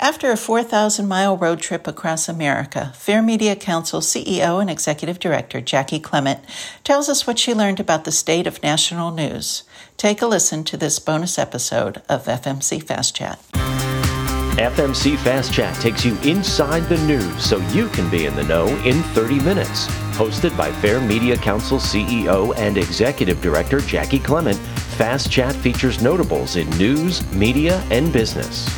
After a 4,000 mile road trip across America, Fair Media Council CEO and Executive Director Jaci Clement tells us what she learned about the state of national news. Take a listen to this bonus episode of FMC Fast Chat. FMC Fast Chat takes you inside the news so you can be in the know in 30 minutes. Hosted by Fair Media Council CEO and Executive Director Jaci Clement, Fast Chat features notables in news, media, and business.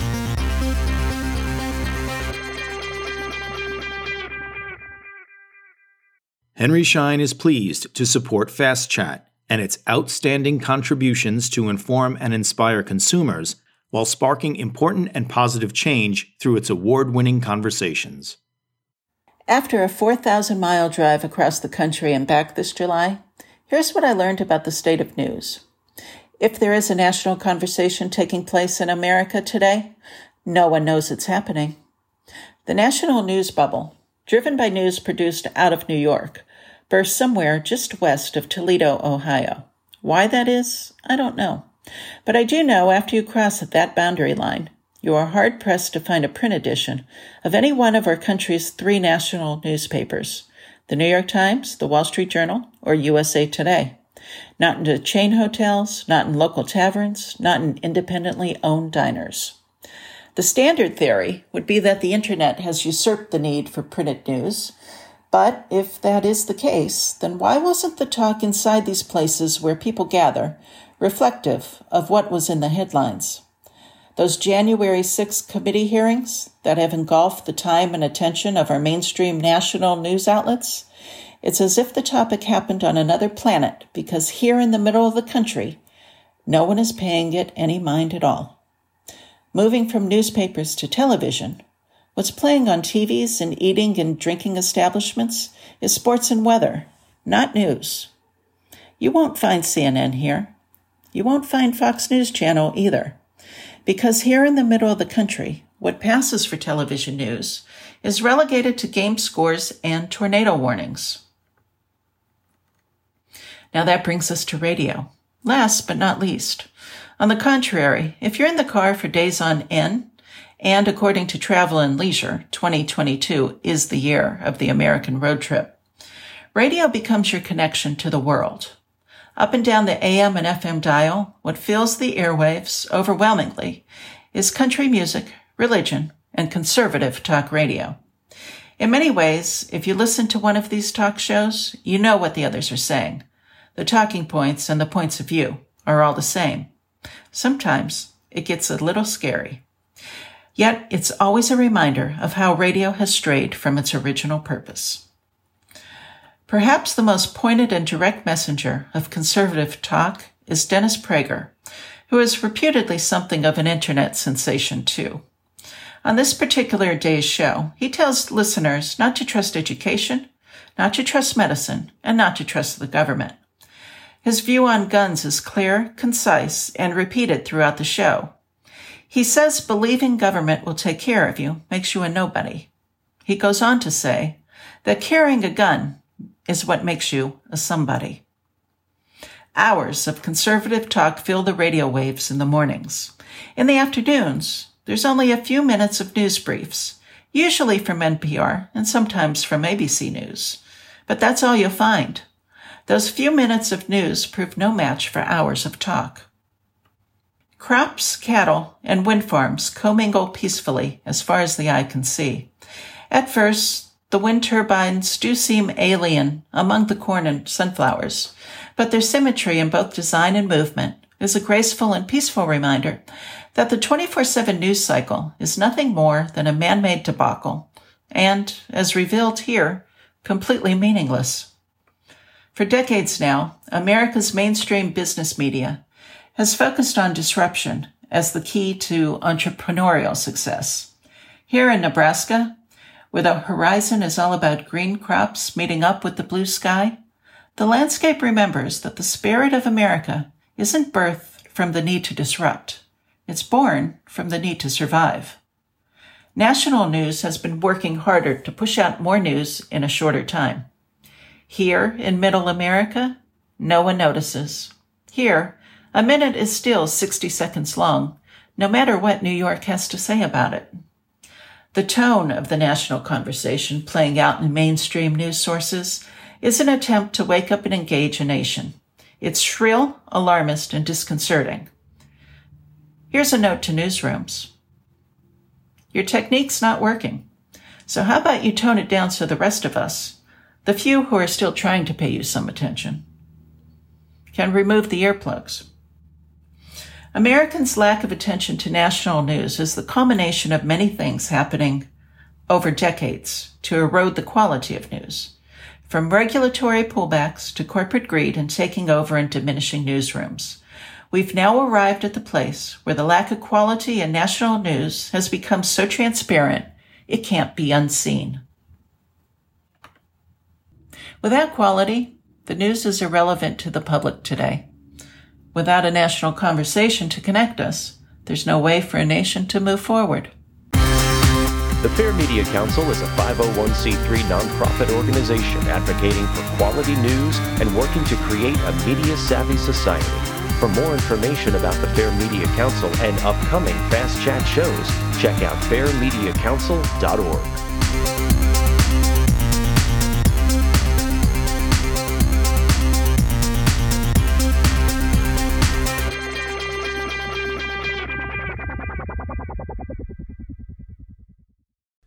Henry Schein is pleased to support Fast Chat and its outstanding contributions to inform and inspire consumers while sparking important and positive change through its award winning conversations. After a 4,000 mile drive across the country and back this July, here's what I learned about the state of news. If there is a national conversation taking place in America today, no one knows it's happening. The national news bubble, driven by news produced out of New York, burst somewhere just west of Toledo, Ohio. Why that is, I don't know. But I do know after you cross that boundary line, you are hard pressed to find a print edition of any one of our country's three national newspapers the New York Times, the Wall Street Journal, or USA Today. Not in chain hotels, not in local taverns, not in independently owned diners. The standard theory would be that the internet has usurped the need for printed news but if that is the case, then why wasn't the talk inside these places where people gather reflective of what was in the headlines? Those January 6 committee hearings that have engulfed the time and attention of our mainstream national news outlets, it's as if the topic happened on another planet because here in the middle of the country, no one is paying it any mind at all. Moving from newspapers to television, What's playing on TVs and eating and drinking establishments is sports and weather, not news. You won't find CNN here. You won't find Fox News Channel either. Because here in the middle of the country, what passes for television news is relegated to game scores and tornado warnings. Now that brings us to radio. Last but not least. On the contrary, if you're in the car for days on end, and according to Travel and Leisure, 2022 is the year of the American road trip. Radio becomes your connection to the world. Up and down the AM and FM dial, what fills the airwaves overwhelmingly is country music, religion, and conservative talk radio. In many ways, if you listen to one of these talk shows, you know what the others are saying. The talking points and the points of view are all the same. Sometimes it gets a little scary. Yet it's always a reminder of how radio has strayed from its original purpose. Perhaps the most pointed and direct messenger of conservative talk is Dennis Prager, who is reputedly something of an internet sensation too. On this particular day's show, he tells listeners not to trust education, not to trust medicine, and not to trust the government. His view on guns is clear, concise, and repeated throughout the show, he says believing government will take care of you makes you a nobody. He goes on to say that carrying a gun is what makes you a somebody. Hours of conservative talk fill the radio waves in the mornings. In the afternoons, there's only a few minutes of news briefs, usually from NPR and sometimes from ABC News. But that's all you'll find. Those few minutes of news prove no match for hours of talk. Crops, cattle, and wind farms commingle peacefully as far as the eye can see. At first, the wind turbines do seem alien among the corn and sunflowers, but their symmetry in both design and movement is a graceful and peaceful reminder that the 24-7 news cycle is nothing more than a man-made debacle and, as revealed here, completely meaningless. For decades now, America's mainstream business media has focused on disruption as the key to entrepreneurial success. Here in Nebraska, where the horizon is all about green crops meeting up with the blue sky, the landscape remembers that the spirit of America isn't birthed from the need to disrupt. It's born from the need to survive. National news has been working harder to push out more news in a shorter time. Here in middle America, no one notices. Here, a minute is still 60 seconds long, no matter what New York has to say about it. The tone of the national conversation playing out in mainstream news sources is an attempt to wake up and engage a nation. It's shrill, alarmist, and disconcerting. Here's a note to newsrooms. Your technique's not working. So how about you tone it down so the rest of us, the few who are still trying to pay you some attention, can remove the earplugs. Americans' lack of attention to national news is the culmination of many things happening over decades to erode the quality of news, from regulatory pullbacks to corporate greed and taking over and diminishing newsrooms. We've now arrived at the place where the lack of quality in national news has become so transparent it can't be unseen. Without quality, the news is irrelevant to the public today. Without a national conversation to connect us, there's no way for a nation to move forward. The Fair Media Council is a 501c3 nonprofit organization advocating for quality news and working to create a media savvy society. For more information about the Fair Media Council and upcoming Fast Chat shows, check out fairmediacouncil.org.